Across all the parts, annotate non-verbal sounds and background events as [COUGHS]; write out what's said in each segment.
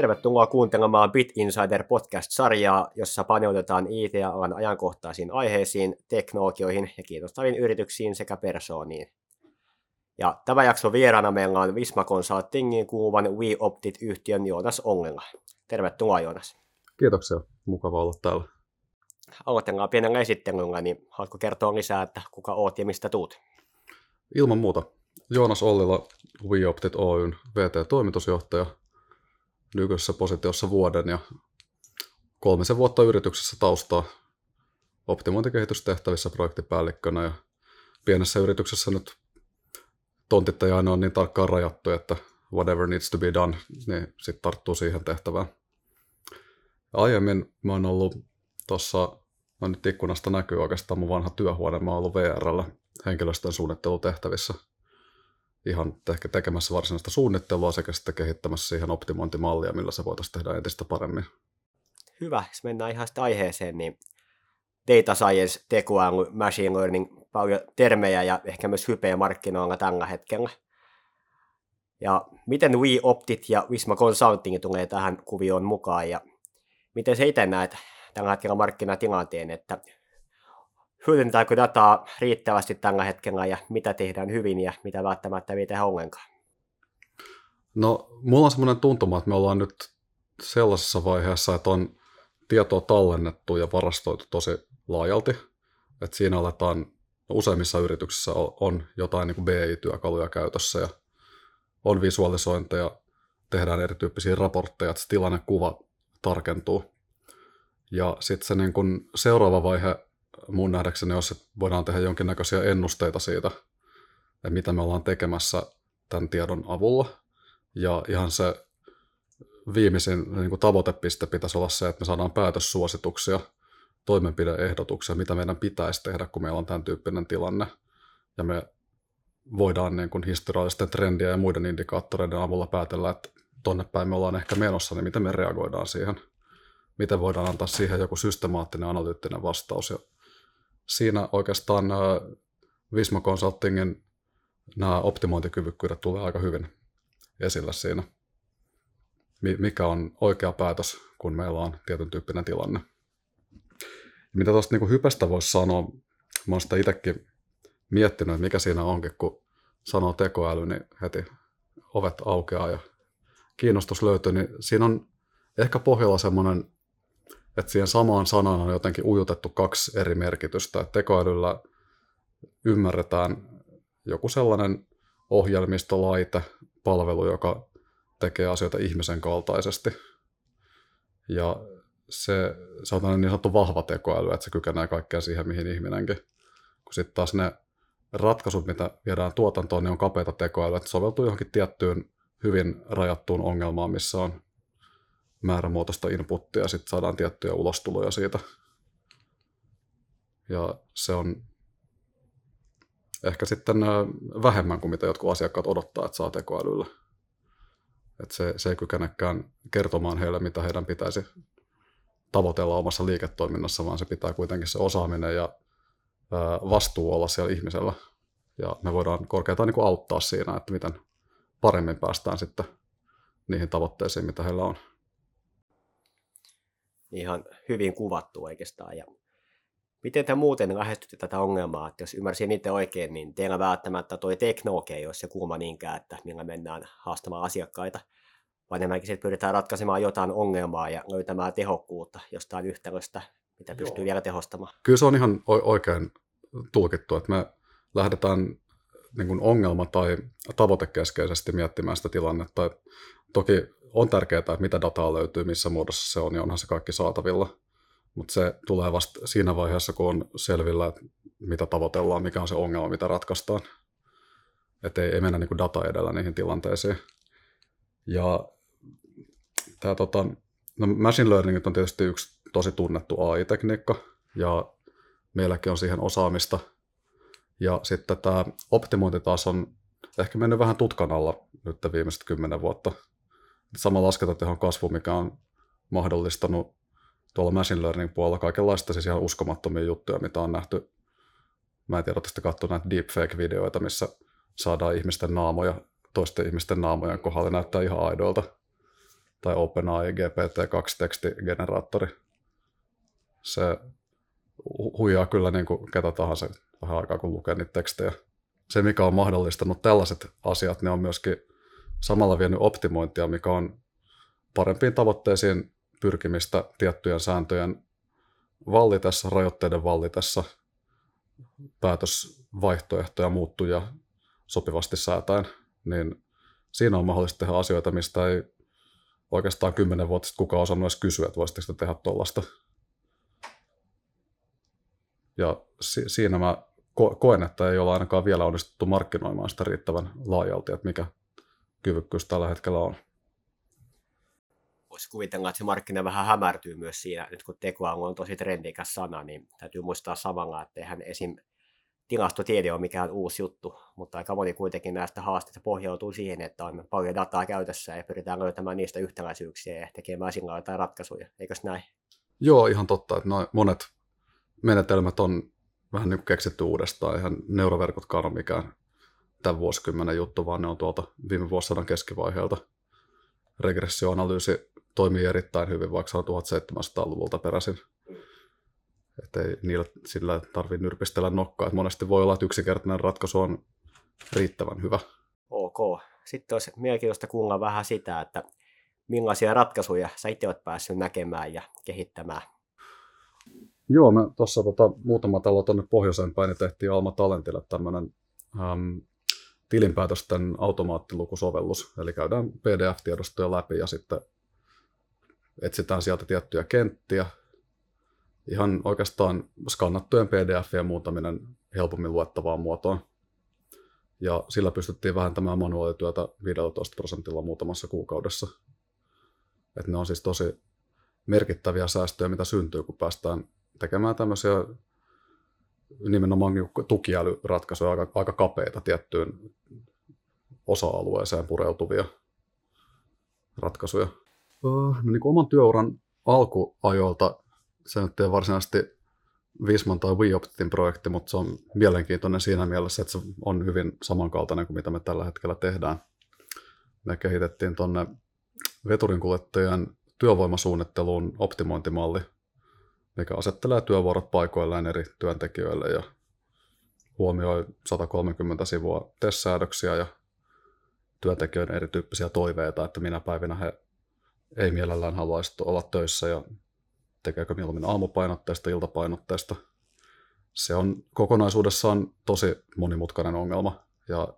Tervetuloa kuuntelemaan Bit Insider podcast-sarjaa, jossa paneutetaan IT-alan ajankohtaisiin aiheisiin, teknologioihin ja kiinnostaviin yrityksiin sekä persooniin. Ja tämä jakso vieraana meillä on Visma Consultingin kuuluvan WeOptit-yhtiön Joonas Ongela. Tervetuloa Joonas. Kiitoksia, mukava olla täällä. Aloitellaan pienellä esittelyllä, niin haluatko kertoa lisää, että kuka oot ja mistä tuut? Ilman muuta. Joonas Ollila, WeOptit Oyn VT-toimitusjohtaja, nykyisessä positiossa vuoden ja kolmisen vuotta yrityksessä taustaa optimointikehitystehtävissä projektipäällikkönä. Ja pienessä yrityksessä nyt tontit ei aina ole niin tarkkaan rajattu, että whatever needs to be done, niin sitten tarttuu siihen tehtävään. Aiemmin mä oon ollut tuossa, no nyt ikkunasta näkyy oikeastaan mun vanha työhuone, mä oon ollut VRllä henkilöstön suunnittelutehtävissä ihan ehkä tekemässä varsinaista suunnittelua sekä sitten kehittämässä siihen optimointimallia, millä se voitaisiin tehdä entistä paremmin. Hyvä, jos mennään ihan sitten aiheeseen, niin data science, tekoäly, machine learning, paljon termejä ja ehkä myös hypeä markkinoilla tällä hetkellä. Ja miten WeOptit ja Visma Consulting tulee tähän kuvioon mukaan ja miten se itse näet tällä hetkellä markkinatilanteen, että hyödyntääkö dataa riittävästi tällä hetkellä ja mitä tehdään hyvin ja mitä välttämättä ei tehdä ollenkaan? No, mulla on semmoinen tuntuma, että me ollaan nyt sellaisessa vaiheessa, että on tietoa tallennettu ja varastoitu tosi laajalti. Että siinä aletaan, useimmissa yrityksissä on jotain niin BI-työkaluja käytössä ja on visualisointeja, tehdään erityyppisiä raportteja, että se tilannekuva tarkentuu. Ja sitten se niin kun seuraava vaihe mun nähdäkseni jos voidaan tehdä jonkinnäköisiä ennusteita siitä, että mitä me ollaan tekemässä tämän tiedon avulla. Ja ihan se viimeisin niin kuin tavoitepiste pitäisi olla se, että me saadaan päätössuosituksia, toimenpideehdotuksia, mitä meidän pitäisi tehdä, kun meillä on tämän tyyppinen tilanne. Ja me voidaan niin kuin historiallisten trendien ja muiden indikaattoreiden avulla päätellä, että tonne päin me ollaan ehkä menossa, niin miten me reagoidaan siihen. Miten voidaan antaa siihen joku systemaattinen analyyttinen vastaus ja siinä oikeastaan Visma Consultingin nämä optimointikyvykkyydet tulee aika hyvin esille siinä, mikä on oikea päätös, kun meillä on tietyn tyyppinen tilanne. Mitä tuosta niin hypestä voisi sanoa, mä oon sitä itsekin miettinyt, että mikä siinä onkin, kun sanoo tekoäly, niin heti ovet aukeaa ja kiinnostus löytyy, niin siinä on ehkä pohjalla semmoinen että siihen samaan sanaan on jotenkin ujutettu kaksi eri merkitystä. Että tekoälyllä ymmärretään joku sellainen ohjelmistolaite, palvelu, joka tekee asioita ihmisen kaltaisesti. Ja se, se on niin sanottu vahva tekoäly, että se kykenee kaikkea siihen, mihin ihminenkin. Kun sitten taas ne ratkaisut, mitä viedään tuotantoon, niin on kapeita tekoälyä, että soveltuu johonkin tiettyyn hyvin rajattuun ongelmaan, missä on määrämuotoista inputtia ja sitten saadaan tiettyjä ulostuloja siitä. Ja se on ehkä sitten vähemmän kuin mitä jotkut asiakkaat odottaa, että saa tekoälyllä. Että se, se ei kykenekään kertomaan heille, mitä heidän pitäisi tavoitella omassa liiketoiminnassa, vaan se pitää kuitenkin se osaaminen ja vastuu olla siellä ihmisellä. Ja me voidaan korkeintaan niin auttaa siinä, että miten paremmin päästään sitten niihin tavoitteisiin, mitä heillä on ihan hyvin kuvattu oikeastaan. Ja miten te muuten lähestytte tätä ongelmaa, että jos ymmärsin itse oikein, niin teillä välttämättä tuo teknologia ei ole se kulma niinkään, että millä mennään haastamaan asiakkaita, vaan enemmänkin että pyritään ratkaisemaan jotain ongelmaa ja löytämään tehokkuutta jostain yhtälöstä, mitä pystyy Joo. vielä tehostamaan. Kyllä se on ihan oikein tulkittu, että me lähdetään niin kuin ongelma- tai tavoitekeskeisesti miettimään sitä tilannetta. Toki on tärkeää, että mitä dataa löytyy, missä muodossa se on, niin onhan se kaikki saatavilla. Mutta se tulee vasta siinä vaiheessa, kun on selvillä, mitä tavoitellaan, mikä on se ongelma, mitä ratkaistaan. Että ei, ei mennä niin data edellä niihin tilanteisiin. Ja tämä tota, no machine learning on tietysti yksi tosi tunnettu AI-tekniikka, ja meilläkin on siihen osaamista. Ja sitten tämä optimointi taas on ehkä mennyt vähän tutkan alla nyt viimeiset kymmenen vuotta sama laskentatehon kasvu, mikä on mahdollistanut tuolla machine learning puolella kaikenlaista siis ihan uskomattomia juttuja, mitä on nähty. Mä en tiedä, että näitä deepfake-videoita, missä saadaan ihmisten naamoja toisten ihmisten naamojen kohdalla näyttää ihan aidoilta. tai OpenAI GPT-2-tekstigeneraattori. Se huijaa kyllä niin kuin ketä tahansa vähän aikaa, kun lukee niitä tekstejä. Se, mikä on mahdollistanut tällaiset asiat, ne on myöskin samalla vienyt optimointia, mikä on parempiin tavoitteisiin pyrkimistä tiettyjen sääntöjen vallitessa, rajoitteiden vallitessa, päätösvaihtoehtoja muuttuja sopivasti säätäen, niin siinä on mahdollista tehdä asioita, mistä ei oikeastaan kymmenen vuotta sitten kukaan osannut edes kysyä, että voisitteko sitä tehdä tuollaista. Ja si- siinä mä ko- koen, että ei ole ainakaan vielä onnistuttu markkinoimaan sitä riittävän laajalti, että mikä kyvykkyys tällä hetkellä on. Voisi kuvitella, että se markkina vähän hämärtyy myös siinä, nyt kun tekoäly on tosi trendikäs sana, niin täytyy muistaa samalla, että eihän esim. tilastotiede ole mikään uusi juttu, mutta aika moni kuitenkin näistä haasteista pohjautuu siihen, että on paljon dataa käytössä ja pyritään löytämään niistä yhtäläisyyksiä ja tekemään sillä jotain ratkaisuja, eikös näin? Joo, ihan totta, että noin monet menetelmät on vähän niin kuin keksitty uudestaan. Eihän neuroverkotkaan ole mikään tämän vuosikymmenen juttu, vaan ne on tuolta viime vuosisadan keskivaiheelta. Regressioanalyysi toimii erittäin hyvin, vaikka se on 1700-luvulta peräisin. Että ei niillä sillä tarvitse nyrpistellä nokkaa. Että monesti voi olla, että yksinkertainen ratkaisu on riittävän hyvä. Ok. Sitten olisi mielenkiintoista kuulla vähän sitä, että millaisia ratkaisuja sä itse olet päässyt näkemään ja kehittämään. Joo, me tuossa tota, muutama talo tuonne pohjoiseen päin niin tehtiin Alma Talentille tämmöinen äm, tilinpäätösten automaattilukusovellus. Eli käydään PDF-tiedostoja läpi ja sitten etsitään sieltä tiettyjä kenttiä. Ihan oikeastaan skannattujen PDF-ien muuntaminen helpommin luettavaan muotoon. Ja sillä pystyttiin vähentämään manuaalityötä 15 prosentilla muutamassa kuukaudessa. Et ne on siis tosi merkittäviä säästöjä, mitä syntyy, kun päästään tekemään tämmöisiä nimenomaan tukiälyratkaisuja aika, aika kapeita tiettyyn osa-alueeseen pureutuvia ratkaisuja. No niin kuin oman työuran alkuajoilta se nyt ei varsinaisesti Visman tai WeOptin projekti, mutta se on mielenkiintoinen siinä mielessä, että se on hyvin samankaltainen kuin mitä me tällä hetkellä tehdään. Me kehitettiin tuonne veturinkuljettajien työvoimasuunnitteluun optimointimalli, mikä asettelee työvuorot paikoilleen eri työntekijöille ja huomioi 130 sivua TES-säädöksiä ja työntekijöiden erityyppisiä toiveita, että minä päivinä he ei mielellään haluaisi olla töissä ja tekeekö mieluummin aamupainotteista, iltapainotteista. Se on kokonaisuudessaan tosi monimutkainen ongelma ja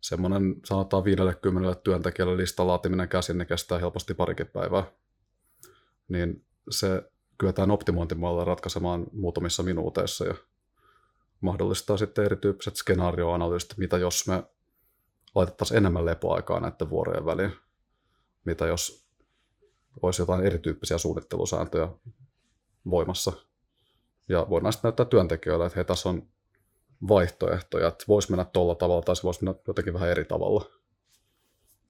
semmoinen sanotaan 50 työntekijälle listan laatiminen käsin, niin kestää helposti parikin päivää. Niin se kyetään optimointimalla ratkaisemaan muutamissa minuuteissa ja mahdollistaa sitten erityyppiset skenaarioanalyysit, mitä jos me laitettaisiin enemmän lepoaikaa näiden vuorojen väliin, mitä jos olisi jotain erityyppisiä suunnittelusääntöjä voimassa. Ja voidaan sitten näyttää työntekijöille, että hei, tässä on vaihtoehtoja, että voisi mennä tuolla tavalla tai se voisi mennä jotenkin vähän eri tavalla,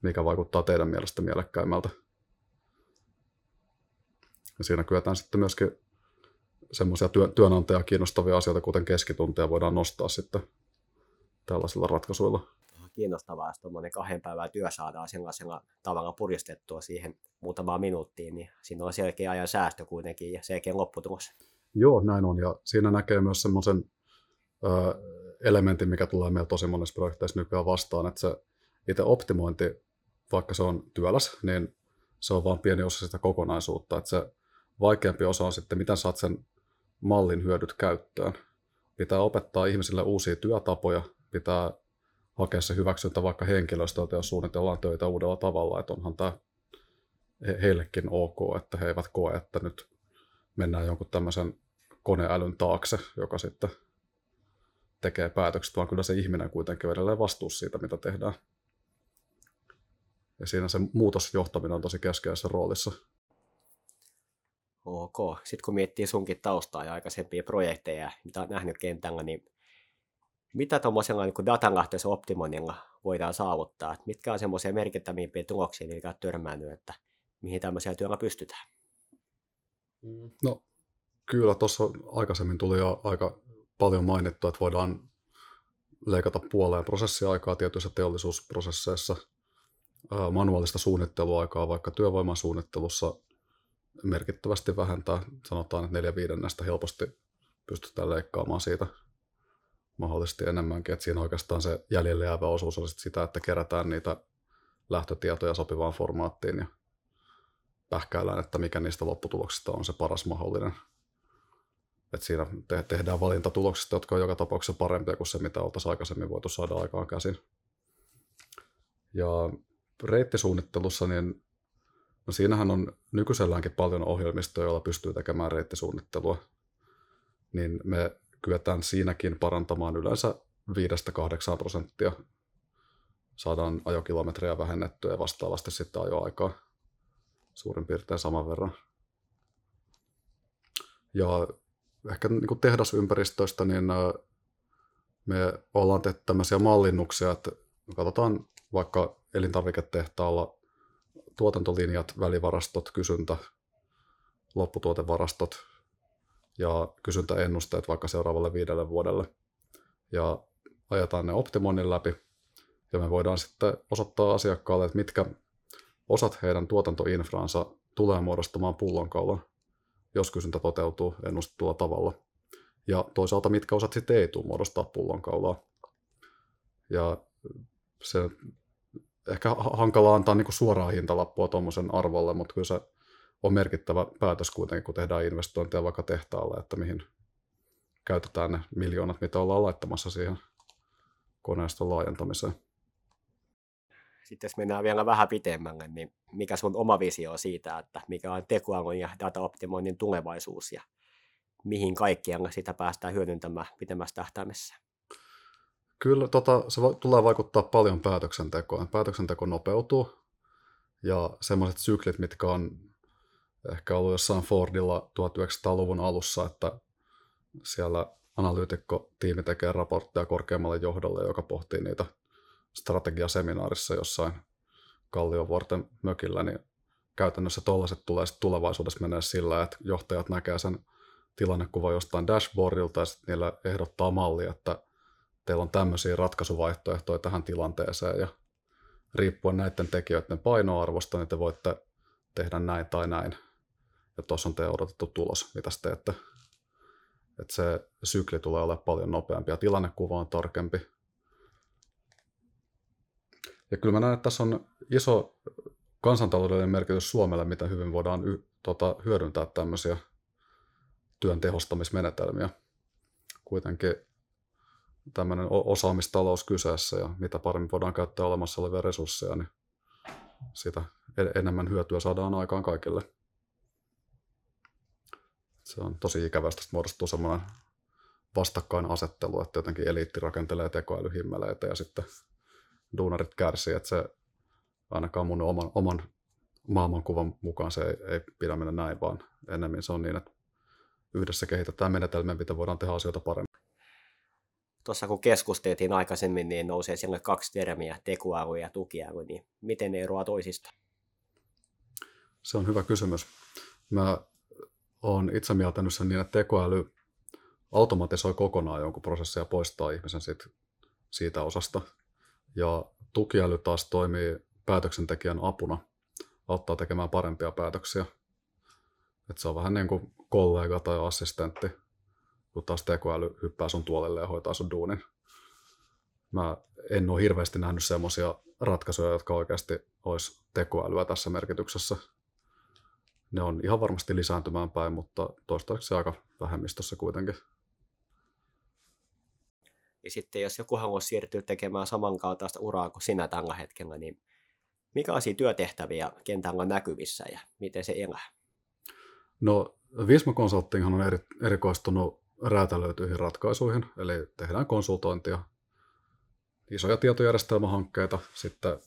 mikä vaikuttaa teidän mielestä mielekkäimmältä. Ja siinä kyetään sitten myöskin semmoisia työ, työnantajaa kiinnostavia asioita, kuten keskitunteja, voidaan nostaa sitten tällaisilla ratkaisuilla. Kiinnostavaa, jos tuommoinen kahden päivän työ saadaan sellaisella tavalla puristettua siihen muutamaan minuuttiin, niin siinä on selkeä ajan säästö kuitenkin ja selkeä lopputulos. Joo, näin on. Ja siinä näkee myös semmoisen elementin, mikä tulee meillä tosi monessa projekteissa nykyään vastaan, että se itse optimointi, vaikka se on työläs, niin se on vain pieni osa sitä kokonaisuutta. Että se vaikeampi osa on sitten, miten saat sen mallin hyödyt käyttöön. Pitää opettaa ihmisille uusia työtapoja, pitää hakea se hyväksyntä vaikka henkilöstöltä, jos suunnitellaan töitä uudella tavalla, että onhan tämä heillekin ok, että he eivät koe, että nyt mennään jonkun tämmöisen koneälyn taakse, joka sitten tekee päätökset, vaan kyllä se ihminen kuitenkin edelleen vastuussa siitä, mitä tehdään. Ja siinä se muutosjohtaminen on tosi keskeisessä roolissa. Ok. Sitten kun miettii sunkin taustaa ja aikaisempia projekteja, mitä olet nähnyt kentällä, niin mitä tuommoisella niin datanlähtöisellä optimoinnilla voidaan saavuttaa? Että mitkä on semmoisia merkittävimpiä tuloksia, mitä olet törmännyt, että mihin tämmöisellä työllä pystytään? No kyllä tuossa aikaisemmin tuli jo aika paljon mainittua, että voidaan leikata puoleen prosessiaikaa tietyissä teollisuusprosesseissa. manuaalista suunnitteluaikaa vaikka työvoiman suunnittelussa merkittävästi vähentää. Sanotaan, että neljä viidennestä helposti pystytään leikkaamaan siitä mahdollisesti enemmänkin. Että siinä oikeastaan se jäljelle jäävä osuus on sitä, että kerätään niitä lähtötietoja sopivaan formaattiin ja pähkäillään, että mikä niistä lopputuloksista on se paras mahdollinen. Et siinä te- tehdään valintatuloksista, jotka on joka tapauksessa parempia kuin se, mitä oltaisiin aikaisemmin voitu saada aikaan käsin. Ja reittisuunnittelussa, niin no siinähän on nykyiselläänkin paljon ohjelmistoja, joilla pystyy tekemään reittisuunnittelua. Niin me kyetään siinäkin parantamaan yleensä 5-8 prosenttia. Saadaan ajokilometrejä vähennettyä ja vastaavasti sitten ajoaikaa suurin piirtein saman verran. Ja ehkä niin kuin tehdasympäristöistä, niin me ollaan tehty tämmöisiä mallinnuksia, että katsotaan vaikka elintarviketehtaalla tuotantolinjat, välivarastot, kysyntä, lopputuotevarastot ja kysyntäennusteet vaikka seuraavalle viidelle vuodelle. Ja ajetaan ne optimoinnin läpi ja me voidaan sitten osoittaa asiakkaalle, että mitkä osat heidän tuotantoinfraansa tulee muodostamaan pullonkaulan, jos kysyntä toteutuu ennustetulla tavalla. Ja toisaalta mitkä osat sitten ei tule muodostaa pullonkaulaa. Ja se ehkä hankala antaa niin suoraa hintalappua tuommoisen arvolle, mutta kyllä se on merkittävä päätös kuitenkin, kun tehdään investointeja vaikka tehtaalle, että mihin käytetään ne miljoonat, mitä ollaan laittamassa siihen koneiston laajentamiseen. Sitten jos mennään vielä vähän pitemmälle, niin mikä sun oma visio on siitä, että mikä on tekoälyn ja dataoptimoinnin tulevaisuus ja mihin kaikkialla sitä päästään hyödyntämään pitemmässä tähtäimessä? Kyllä tota, se voi, tulee vaikuttaa paljon päätöksentekoon. Päätöksenteko nopeutuu ja semmoiset syklit, mitkä on ehkä ollut jossain Fordilla 1900-luvun alussa, että siellä analyytikko-tiimi tekee raportteja korkeammalle johdolle, joka pohtii niitä strategiaseminaarissa jossain Kalliovuorten mökillä, niin käytännössä tuollaiset tulee sitten tulevaisuudessa menee sillä, että johtajat näkee sen tilannekuva jostain dashboardilta ja sitten niillä ehdottaa mallia, että teillä on tämmöisiä ratkaisuvaihtoehtoja tähän tilanteeseen ja riippuen näiden tekijöiden painoarvosta, niin te voitte tehdä näin tai näin. Ja tuossa on teidän odotettu tulos, mitä te teette. Että se sykli tulee olemaan paljon nopeampi ja tilannekuva on tarkempi. Ja kyllä mä näen, että tässä on iso kansantaloudellinen merkitys Suomelle, miten hyvin voidaan y- tota, hyödyntää tämmöisiä työn tehostamismenetelmiä. Kuitenkin tämmöinen osaamistalous kyseessä ja mitä paremmin voidaan käyttää olemassa olevia resursseja, niin sitä enemmän hyötyä saadaan aikaan kaikille. Se on tosi ikävästä, että muodostuu semmoinen vastakkainasettelu, että jotenkin eliitti rakentelee tekoälyhimmeleitä ja sitten duunarit kärsii, että se ainakaan mun oman, oman maailmankuvan mukaan se ei, ei pidä mennä näin, vaan ennemmin se on niin, että yhdessä kehitetään menetelmiä, mitä voidaan tehdä asioita paremmin. Tuossa kun keskusteltiin aikaisemmin, niin nousee siellä kaksi termiä, tekoäly ja tukiäly, niin miten ne eroavat toisista? Se on hyvä kysymys. Mä oon itse mieltänyt sen niin, että tekoäly automatisoi kokonaan jonkun prosessin ja poistaa ihmisen siitä, siitä osasta. Ja tukiäly taas toimii päätöksentekijän apuna, auttaa tekemään parempia päätöksiä. Et se on vähän niin kuin kollega tai assistentti, kun taas tekoäly hyppää sun tuolelle ja hoitaa sun duunin. Mä en ole hirveästi nähnyt semmoisia ratkaisuja, jotka oikeasti olisi tekoälyä tässä merkityksessä. Ne on ihan varmasti lisääntymään päin, mutta toistaiseksi aika vähemmistössä kuitenkin. Ja sitten jos joku haluaa siirtyä tekemään samankaltaista uraa kuin sinä tällä hetkellä, niin mikä on siinä työtehtäviä kentällä näkyvissä ja miten se elää? No Visma Consulting on eri, erikoistunut räätälöityihin ratkaisuihin, eli tehdään konsultointia, isoja tietojärjestelmähankkeita, sitten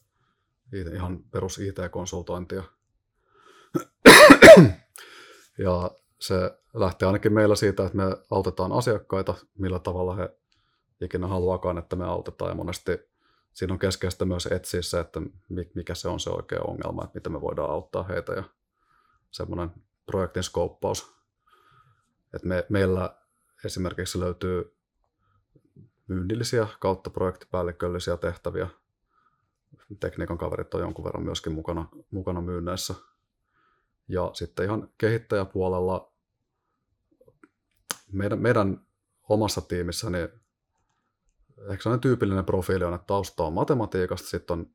ihan perus IT-konsultointia. [COUGHS] ja se lähtee ainakin meillä siitä, että me autetaan asiakkaita, millä tavalla he ikinä haluakaan, että me autetaan. Ja monesti siinä on keskeistä myös etsiä se, että mikä se on se oikea ongelma, että miten me voidaan auttaa heitä ja semmoinen projektin skouppaus. Me, meillä esimerkiksi löytyy myynnillisiä kautta projektipäälliköllisiä tehtäviä tekniikan kaverit on jonkun verran myöskin mukana, mukana myynneissä. Ja sitten ihan kehittäjäpuolella meidän, meidän omassa tiimissä niin ehkä sellainen tyypillinen profiili on, että tausta on matematiikasta, sitten on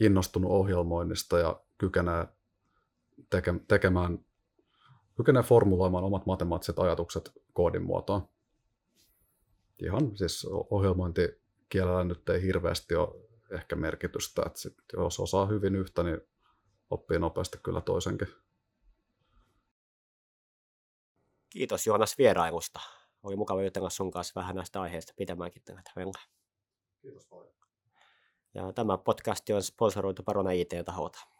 innostunut ohjelmoinnista ja kykenee teke, tekemään, kykenee formuloimaan omat matemaattiset ajatukset koodin muotoon. Ihan siis ohjelmointikielellä nyt ei hirveästi ole ehkä merkitystä, että sit, jos osaa hyvin yhtä, niin oppii nopeasti kyllä toisenkin. Kiitos Joonas vierailusta. Oli mukava jutella sun kanssa vähän näistä aiheista pitämäänkin tätä Kiitos paljon. Ja tämä podcast on sponsoroitu Parona IT-taholta.